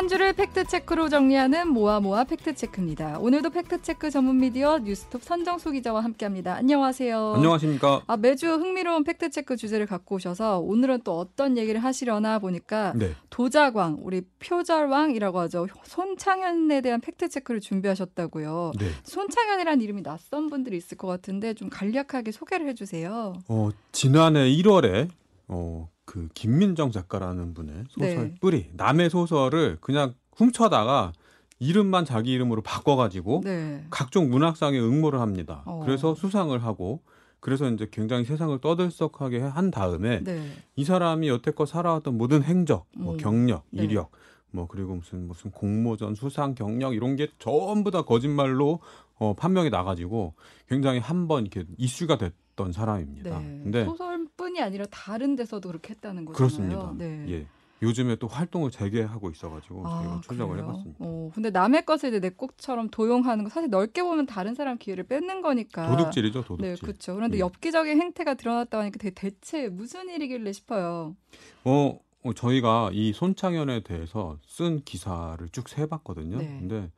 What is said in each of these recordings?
한 주를 팩트체크로 정리하는 모아모아 팩트체크입니다. 오늘도 팩트체크 전문 미디어 뉴스톱 선정수 기자와 함께합니다. 안녕하세요. 안녕하십니까. 아, 매주 흥미로운 팩트체크 주제를 갖고 오셔서 오늘은 또 어떤 얘기를 하시려나 보니까 네. 도작왕, 우리 표절왕이라고 하죠. 손창현에 대한 팩트체크를 준비하셨다고요. 네. 손창현이라는 이름이 낯선 분들이 있을 것 같은데 좀 간략하게 소개를 해주세요. 어, 지난해 1월에 어, 그 김민정 작가라는 분의 소설 네. 뿌리 남의 소설을 그냥 훔쳐다가 이름만 자기 이름으로 바꿔가지고 네. 각종 문학상에 응모를 합니다. 어. 그래서 수상을 하고 그래서 이제 굉장히 세상을 떠들썩하게 한 다음에 네. 이 사람이 여태껏 살아왔던 모든 행적, 뭐 음. 경력, 네. 이력, 뭐 그리고 무슨 무슨 공모전, 수상, 경력 이런 게 전부 다 거짓말로 어, 판명이 나가지고 굉장히 한 번 이렇게 이슈가 됐던 사람입니다. 네. 근데 소설뿐이 아니라 다른 데서도 그렇게 했다는 거잖아요. 그렇습니다. 네. 예. 요즘에 또 활동을 재개하고 있어가지고 아, 저희가 출력을 그래요? 해봤습니다. 어, 근데 남의 것을 이제 내 것처럼 도용하는 거 사실 넓게 보면 다른 사람 기회를 뺏는 거니까. 도둑질이죠, 도둑질. 네, 그렇죠. 그런데 예. 엽기적인 행태가 드러났다고 하니까 대체 무슨 일이길래 싶어요. 어, 어, 저희가 이 손창현에 대해서 쓴 기사를 쭉 세봤거든요. 네. 근데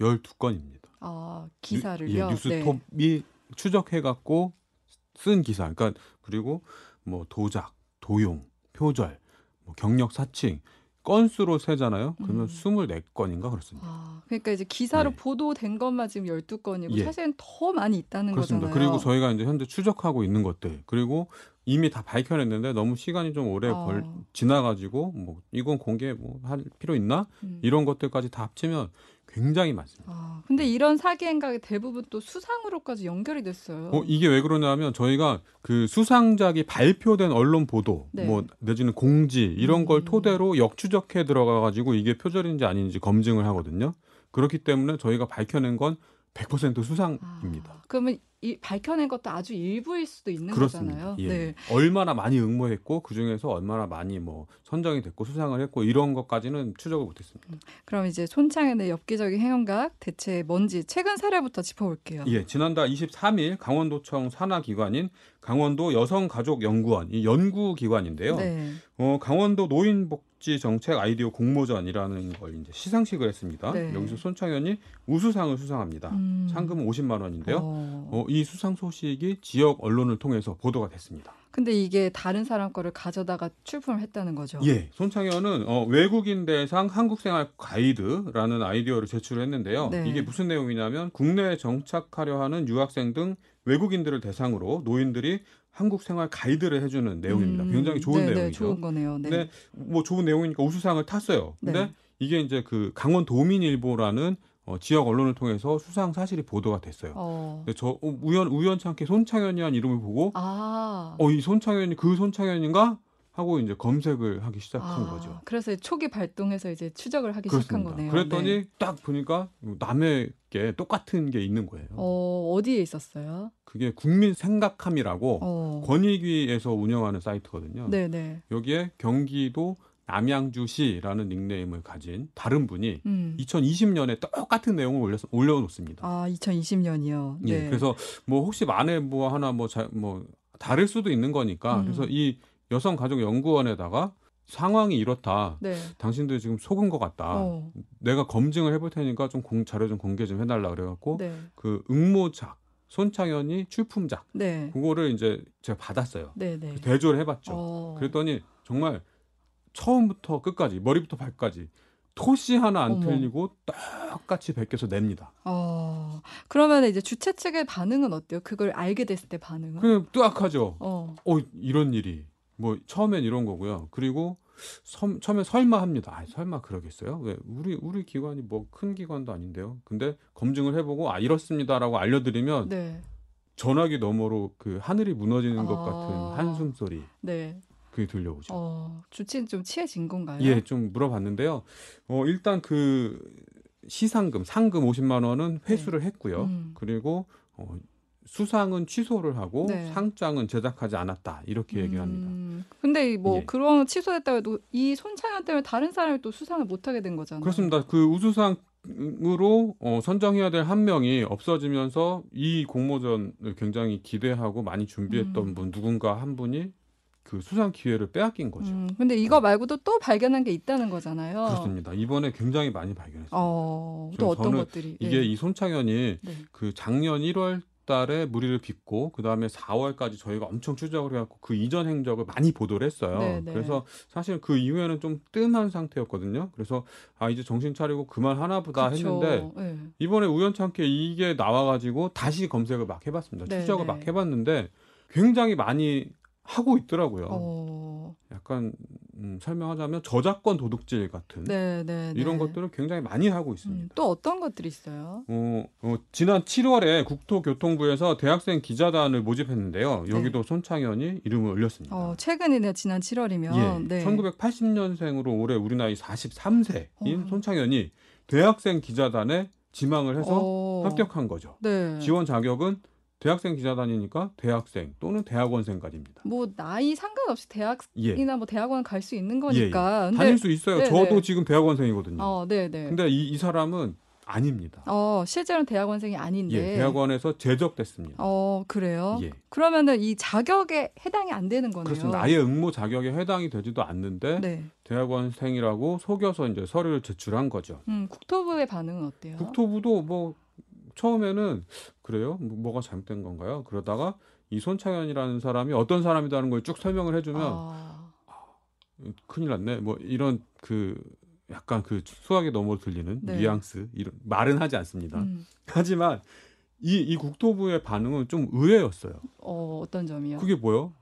12건입니다. 아, 기사를요. 예, 뉴스톱이 추적해 갖고 쓴 기사. 그러니까 그리고 뭐 도작, 도용, 표절, 뭐 경력 사칭 건수로 세잖아요. 그러면 음. 24건인가 그렇습니다. 아, 그러니까 이제 기사로 네. 보도된 것만 지금 12건이고 예. 사실은 더 많이 있다는 그렇습니다. 거잖아요. 그리고 저희가 이제 현재 추적하고 있는 것들 그리고 이미 다 밝혀냈는데 너무 시간이 좀 오래 어. 걸 지나가지고 뭐 이건 공개 뭐 할 필요 있나 음. 이런 것들까지 다 합치면 굉장히 많습니다. 아, 근데 이런 사기 행각이 대부분 또 수상으로까지 연결이 됐어요. 어, 이게 왜 그러냐면 저희가 그 수상작이 발표된 언론 보도 네. 뭐 내지는 공지 이런 걸 음. 토대로 역추적해 들어가 가지고 이게 표절인지 아닌지 검증을 하거든요. 그렇기 때문에 저희가 밝혀낸 건 100% 수상입니다. 아, 그러면 이 밝혀낸 것도 아주 일부일 수도 있는 그렇습니다. 거잖아요. 예. 네. 얼마나 많이 응모했고 그 중에서 얼마나 많이 뭐 선정이 됐고 수상을 했고 이런 것까지는 추적을 못했습니다. 그럼 이제 손창현의 엽기적인 행운각 대체 뭔지 최근 사례부터 짚어볼게요. 예, 지난달 23일 강원도청 산하기관인 강원도 여성가족연구원 이 연구기관인데요. 네. 어, 강원도 노인복지 정책 아이디어 공모전이라는 걸 이제 시상식을 했습니다. 네. 여기서 손창현이 우수상을 수상합니다. 음. 상금은 50만 원인데요. 어. 어, 이 수상 소식이 지역 언론을 통해서 보도가 됐습니다. 근데 이게 다른 사람 거를 가져다가 출품을 했다는 거죠. 예, 손창현은 어, 외국인 대상 한국생활 가이드라는 아이디어를 제출했는데요. 네. 이게 무슨 내용이냐면 국내에 정착하려 하는 유학생 등 외국인들을 대상으로 노인들이 한국 생활 가이드를 해주는 내용입니다. 음, 굉장히 좋은 네, 네, 내용이죠. 좋은 거네요. 네. 근데 뭐 좋은 내용이니까 우수상을 탔어요. 근데 네. 이게 이제 그 강원 도민일보라는 어, 지역 언론을 통해서 수상 사실이 보도가 됐어요. 어. 근데 저 어, 우연 우연찮게 손창현이라는 이름을 보고 아. 어이 손창현이 그 손창현인가 하고 이제 검색을 하기 시작한 아, 거죠. 그래서 초기 발동해서 이제 추적을 하기 시작한 그렇습니다. 거네요. 그랬더니 네. 딱 보니까 남에게 똑같은 게 있는 거예요. 어, 어디에 있었어요? 그게 국민 생각함이라고 어. 권익위에서 운영하는 사이트거든요. 네, 네. 여기에 경기도 남양주시라는 닉네임을 가진 다른 분이 음. 2020년에 똑같은 내용을 올려 올려놓습니다. 아, 2020년이요. 네. 예, 그래서 뭐 혹시 만에 뭐 하나 뭐 자 뭐 다를 수도 있는 거니까 음. 그래서 이 여성가족연구원에다가 상황이 이렇다. 네. 당신들 지금 속은 것 같다. 어. 내가 검증을 해볼 테니까 좀 공, 자료 좀 공개 좀 해달라 그래갖고 네. 그 응모작 손창현이 출품작 네. 그거를 이제 제가 받았어요. 네, 네. 대조를 해봤죠. 어. 그랬더니 정말 처음부터 끝까지 머리부터 발까지 토시 하나 안 어머. 틀리고 똑같이 베껴서 냅니다. 어. 그러면 이제 주최 측의 반응은 어때요? 그걸 알게 됐을 때 반응은? 그냥 뜨악하죠. 어. 어 이런 일이 뭐 처음엔 이런 거고요. 그리고 섬, 처음에 설마 합니다. 아, 설마 그러겠어요? 왜 우리 우리 기관이 뭐 큰 기관도 아닌데요. 근데 검증을 해보고 아 이렇습니다라고 알려드리면 네. 전화기 너머로 그 하늘이 무너지는 것 아. 같은 한숨 소리 네. 그게 들려오죠. 어. 주치는 좀 취해진 건가요? 예, 좀 물어봤는데요. 어 일단 그 시상금 상금 50만 원은 회수를 했고요. 음. 그리고 어, 수상은 취소를 하고 네. 상장은 제작하지 않았다 이렇게 얘기를 합니다. 음, 근데 뭐 예. 그런 취소됐다고 해도 이 손창현 때문에 다른 사람이 또 수상을 못 하게 된 거잖아요. 그렇습니다. 그 우수상으로 어, 선정해야 될 한 명이 없어지면서 이 공모전을 굉장히 기대하고 많이 준비했던 음. 분 누군가 한 분이 그 수상 기회를 빼앗긴 거죠. 음, 근데 이거 말고도 또 발견한 게 있다는 거잖아요. 그렇습니다. 이번에 굉장히 많이 발견했어요. 어, 또 어떤 것들이 이게 네. 이 손창현이 네. 그 작년 1월 달에 무리를 빚고 그 다음에 4월까지 저희가 엄청 추적을 해갖고 그 이전 행적을 많이 보도를 했어요. 네, 네. 그래서 사실 그 이후에는 좀 뜸한 상태였거든요. 그래서 아 이제 정신 차리고 그만 하나 보다 그쵸. 했는데 네. 이번에 우연찮게 이게 나와가지고 다시 검색을 막 해봤습니다. 네, 추적을 네. 막 해봤는데 굉장히 많이 하고 있더라고요. 어, 약간 음, 설명하자면 저작권 도둑질 같은 네, 네, 이런 네. 것들을 굉장히 많이 하고 있습니다. 음, 또 어떤 것들이 있어요? 어, 어, 지난 7월에 국토교통부에서 대학생 기자단을 모집했는데요. 네. 여기도 손창현이 이름을 올렸습니다. 어, 최근이네요. 지난 7월이면. 예, 네. 1980년생으로 올해 우리 나이 43세인 어. 손창현이 대학생 기자단에 지망을 해서 어, 합격한 거죠. 네. 지원 자격은 대학생 기자단이니까 대학생 또는 대학원생까지입니다. 뭐 나이 상관없이 대학이나 예. 뭐 대학원 갈 수 있는 거니까. 근데 다닐 수 있어요. 네, 저도 네. 지금 대학원생이거든요. 어, 네, 네. 근데 이, 이 사람은 아닙니다. 어, 실제로는 대학원생이 아닌데. 예, 대학원에서 제적됐습니다. 어, 그래요? 예. 그러면은 이 자격에 해당이 안 되는 거네요. 그렇습니다. 아예 응모 자격에 해당이 되지도 않는데 네. 대학원생이라고 속여서 이제 서류를 제출한 거죠. 음, 국토부의 반응은 어때요? 국토부도 뭐 처음에는 그래요? 뭐, 뭐가 잘못된 건가요? 그러다가 이 손창현이라는 사람이 어떤 사람이라는 걸 쭉 설명을 해주면 아, 큰일 났네. 뭐 이런 그 약간 그 수학에 넘어 들리는 네. 뉘앙스 이런 말은 하지 않습니다. 음, 하지만 이, 이 국토부의 반응은 좀 의외였어요. 어, 어떤 점이요? 그게 뭐요?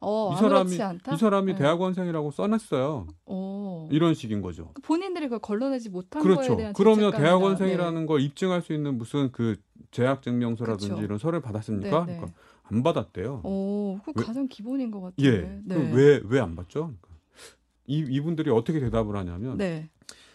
어, 이 사람이? 이 사람이 네. 대학원생이라고 써냈어요. 어. 이런 식인 거죠. 본인들이 그걸 걸러내지 못한 거에 그렇죠. 대한 그러면 대학원생이라는 걸 입증할 수 있는 무슨 그 재학 증명서라든지 그렇죠. 이런 서류를 받았습니까? 네, 네. 그러니까 안 받았대요. 오, 그 왜- 가장 기본인 것 같아요. 예. 왜왜 안 받죠? 그러니까 이 이분들이 어떻게 대답을 하냐면 네.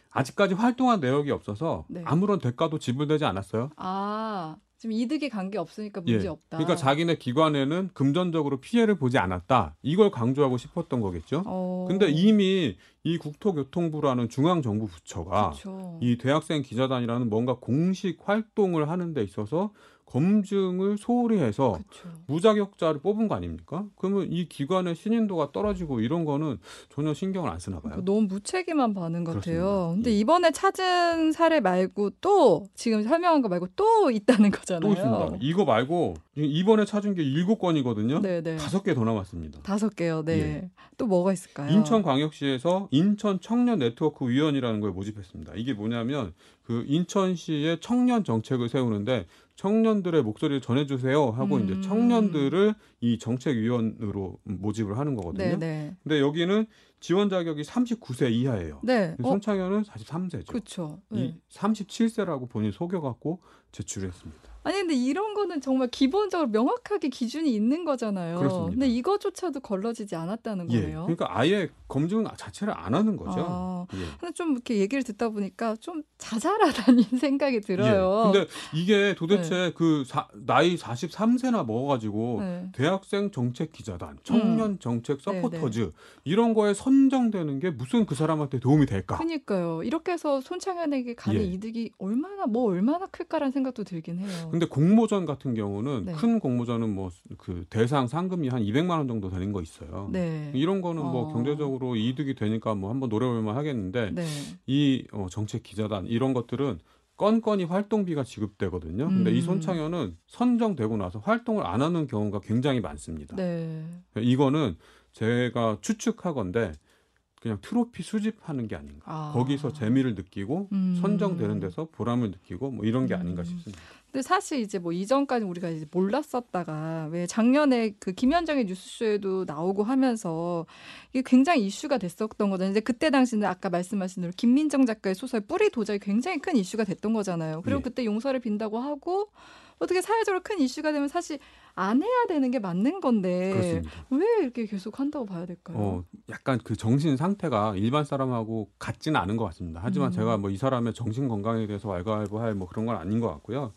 아직까지 활동한 내역이 없어서 네. 아무런 대가도 지불되지 않았어요. 아, 지금 이득이 간 게 없으니까 예. 문제 없다. 그러니까 자기네 기관에는 금전적으로 피해를 보지 않았다. 이걸 강조하고 싶었던 거겠죠. 어. 근데 이미 이 국토교통부라는 중앙정부 부처가 그렇죠. 이 대학생 기자단이라는 뭔가 공식 활동을 하는 데 있어서 검증을 소홀히 해서 그렇죠. 무자격자를 뽑은 거 아닙니까? 그러면 이 기관의 신인도가 떨어지고 이런 거는 전혀 신경을 안 쓰나 봐요. 너무 무책임한 반응 같아요. 그렇습니다. 근데 예. 이번에 찾은 사례 말고 또 지금 설명한 거 말고 또 있다는 거잖아요. 또 있습니다. 이거 말고 이번에 찾은 게 일곱 건이거든요. 네네. 다섯 개 더 남았습니다. 다섯 개요. 네. 예. 또 뭐가 있을까요? 인천광역시에서 인천 청년 네트워크 위원이라는 걸 모집했습니다. 이게 뭐냐면 그 인천시의 청년 정책을 세우는데 청년들의 목소리를 전해주세요 하고 음. 이제 청년들을 이 정책위원으로 모집을 하는 거거든요. 네네. 근데 여기는 지원 자격이 39세 이하예요. 네. 어, 손창현은 43세죠. 그렇죠. 이 네. 37세라고 본인 속여갖고 제출했습니다. 아니 근데 이런 거는 정말 기본적으로 명확하게 기준이 있는 거잖아요. 그렇습니다. 근데 이거조차도 걸러지지 않았다는 예, 거예요. 그러니까 아예 검증 자체를 안 하는 거죠. 아, 예. 근데 좀 이렇게 얘기를 듣다 보니까 좀 자잘하다는 생각이 들어요. 예. 근데 이게 도대체 그 사- 나이 43세나 먹어가지고 네. 대학생 정책 기자단, 청년 정책 네, 서포터즈 이런 거에 선정되는 게 무슨 그 사람한테 도움이 될까? 그니까요. 이렇게 해서 손창현에게 가는 예. 이득이 얼마나 뭐 얼마나 클까라는 생각도 들긴 해요. 근데 공모전 같은 경우는 네. 큰 공모전은 뭐 그 대상 상금이 한 200만 원 정도 되는 거 있어요. 네. 이런 거는 뭐 어. 경제적으로 이득이 되니까 뭐 한번 노려볼만 하겠는데 네. 이 어, 정책 기자단 이런 것들은 건건이 활동비가 지급되거든요. 근데 음. 이 손창현은 선정되고 나서 활동을 안 하는 경우가 굉장히 많습니다. 네. 이거는 제가 추측하건데 그냥 트로피 수집하는 게 아닌가. 아. 거기서 재미를 느끼고 음. 선정되는 데서 보람을 느끼고 뭐 이런 게 아닌가 음. 싶습니다. 근데 사실 이제 뭐 이전까지 우리가 이제 몰랐었다가 왜 작년에 그 김현정의 뉴스쇼에도 나오고 하면서 이게 굉장히 이슈가 됐었던 거잖아요. 이제 그때 당시는 아까 말씀하신 대로 김민정 작가의 소설 뿌리 도자기 굉장히 큰 이슈가 됐던 거잖아요. 그리고 예. 그때 용서를 빈다고 하고 어떻게 사회적으로 큰 이슈가 되면 사실 안 해야 되는 게 맞는 건데 그렇습니다. 왜 이렇게 계속 한다고 봐야 될까요? 어, 약간 그 정신 상태가 일반 사람하고 같지는 않은 것 같습니다. 하지만 음. 제가 뭐 이 사람의 정신 건강에 대해서 왈가왈부할 뭐 그런 건 아닌 것 같고요.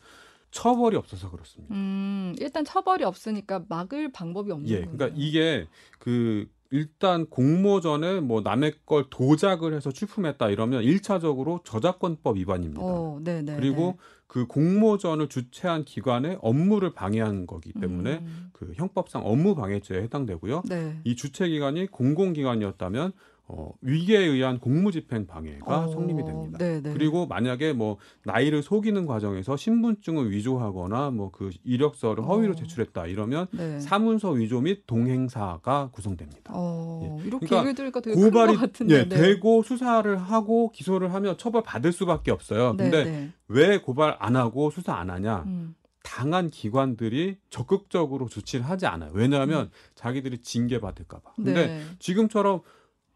처벌이 없어서 그렇습니다. 음, 일단 처벌이 없으니까 막을 방법이 없는 예, 거예요. 그러니까 이게 그 일단 공모전에 뭐 남의 걸 도작을 해서 출품했다 이러면 1차적으로 저작권법 위반입니다. 어, 네, 네. 그리고 그 공모전을 주최한 기관의 업무를 방해한 거기 때문에 음, 그 형법상 업무 방해죄에 해당되고요. 네. 이 주최 기관이 공공기관이었다면 어, 위계에 의한 공무집행 방해가 어, 성립이 됩니다. 네, 네. 그리고 만약에 뭐 나이를 속이는 과정에서 신분증을 위조하거나 뭐 그 이력서를 허위로 어. 제출했다 이러면 네. 사문서 위조 및 동행사가 구성됩니다. 어, 이렇게 그러니까 얘기 되게 고발이 같은데. 예, 네. 되고 수사를 하고 기소를 하면 처벌 받을 수밖에 없어요. 네, 근데 네. 왜 고발 안 하고 수사 안 하냐? 음, 당한 기관들이 적극적으로 조치를 하지 않아요. 왜냐하면 자기들이 징계 받을까봐. 근데 네. 지금처럼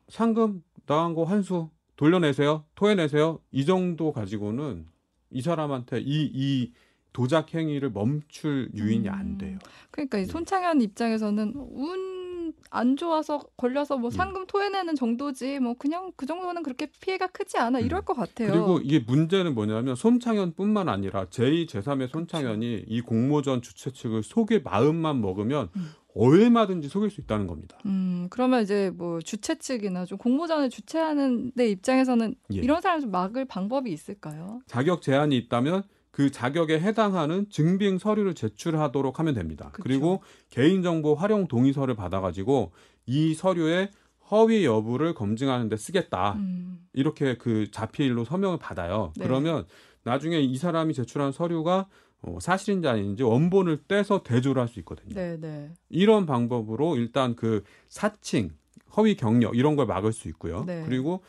상금 나간 거 환수 돌려내세요, 토해내세요 이 정도 가지고는 이 사람한테 이 이 도작 행위를 멈출 유인이 음. 안 돼요. 그러니까 이 네. 손창현 입장에서는 운 안 좋아서 걸려서 뭐 네. 상금 토해내는 정도지 뭐 그냥 그 정도는 그렇게 피해가 크지 않아 음. 이럴 것 같아요. 그리고 이게 문제는 뭐냐면 손창현뿐만 아니라 제2, 제3의 손창현이 이 공모전 주최 측을 속일 마음만 먹으면 음. 얼마든지 속일 수 있다는 겁니다. 음, 그러면 이제 뭐 주최 측이나 좀 공모전을 주최하는 데 입장에서는 예. 이런 사람을 좀 막을 방법이 있을까요? 자격 제한이 있다면 그 자격에 해당하는 증빙 서류를 제출하도록 하면 됩니다. 그쵸. 그리고 개인정보 활용 동의서를 받아가지고 이 서류의 허위 여부를 검증하는데 쓰겠다. 음, 이렇게 그 자필로 서명을 받아요. 네. 그러면 나중에 이 사람이 제출한 서류가 어, 사실인지 아닌지 원본을 떼서 대조를 할 수 있거든요. 네, 네. 이런 방법으로 일단 그 사칭, 허위 경력 이런 걸 막을 수 있고요. 네. 그리고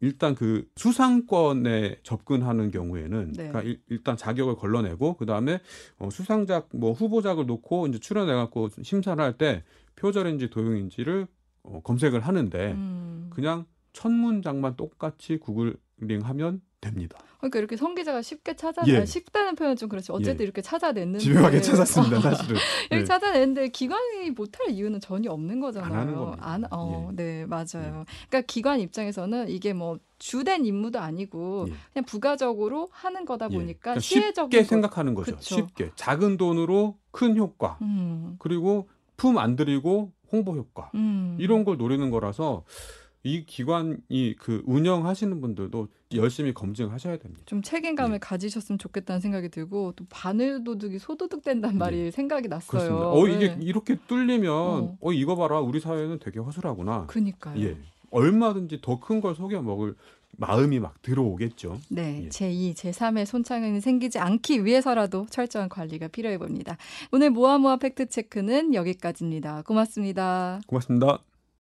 일단 그 수상권에 접근하는 경우에는 네. 그러니까 일, 일단 자격을 걸러내고 그 다음에 어, 수상작 뭐 후보작을 놓고 이제 출연해 갖고 심사를 할 때 표절인지 도용인지를 어, 검색을 하는데 음. 그냥 첫 문장만 똑같이 구글 링하면 됩니다. 그러니까 이렇게 성 기자가 쉽게 찾아 예. 아, 쉽다는 표현 좀 그렇지 어쨌든 예. 이렇게 찾아냈는데 집요하게 찾았습니다, 사실은. 이렇게 네. 찾아냈는데 기관이 못할 이유는 전혀 없는 거잖아요. 안 하는 겁니다. 안- 어, 예. 네 맞아요. 그러니까 기관 입장에서는 이게 뭐 주된 임무도 아니고 예. 그냥 부가적으로 하는 거다 예. 보니까 그러니까 시혜적인 쉽게 거- 생각하는 거죠. 그쵸. 쉽게 작은 돈으로 큰 효과 음, 그리고 품 안 들이고 홍보 효과 음. 이런 걸 노리는 거라서 이 기관이 그 운영하시는 분들도 열심히 검증하셔야 됩니다. 좀 책임감을 예. 가지셨으면 좋겠다는 생각이 들고 또 바늘 도둑이 소도둑 된단 말이 생각이 났어요. 예. 그렇습니다. 어 이게 네. 이렇게 뚫리면 어. 어. 이거 봐라 우리 사회는 되게 허술하구나. 그니까요. 예. 얼마든지 더 큰 걸 속여 먹을 마음이 막 들어오겠죠. 네, 예. 제2, 제3의 손창현이 생기지 않기 위해서라도 철저한 관리가 필요해 봅니다. 오늘 모아모아 팩트 체크는 여기까지입니다. 고맙습니다. 고맙습니다.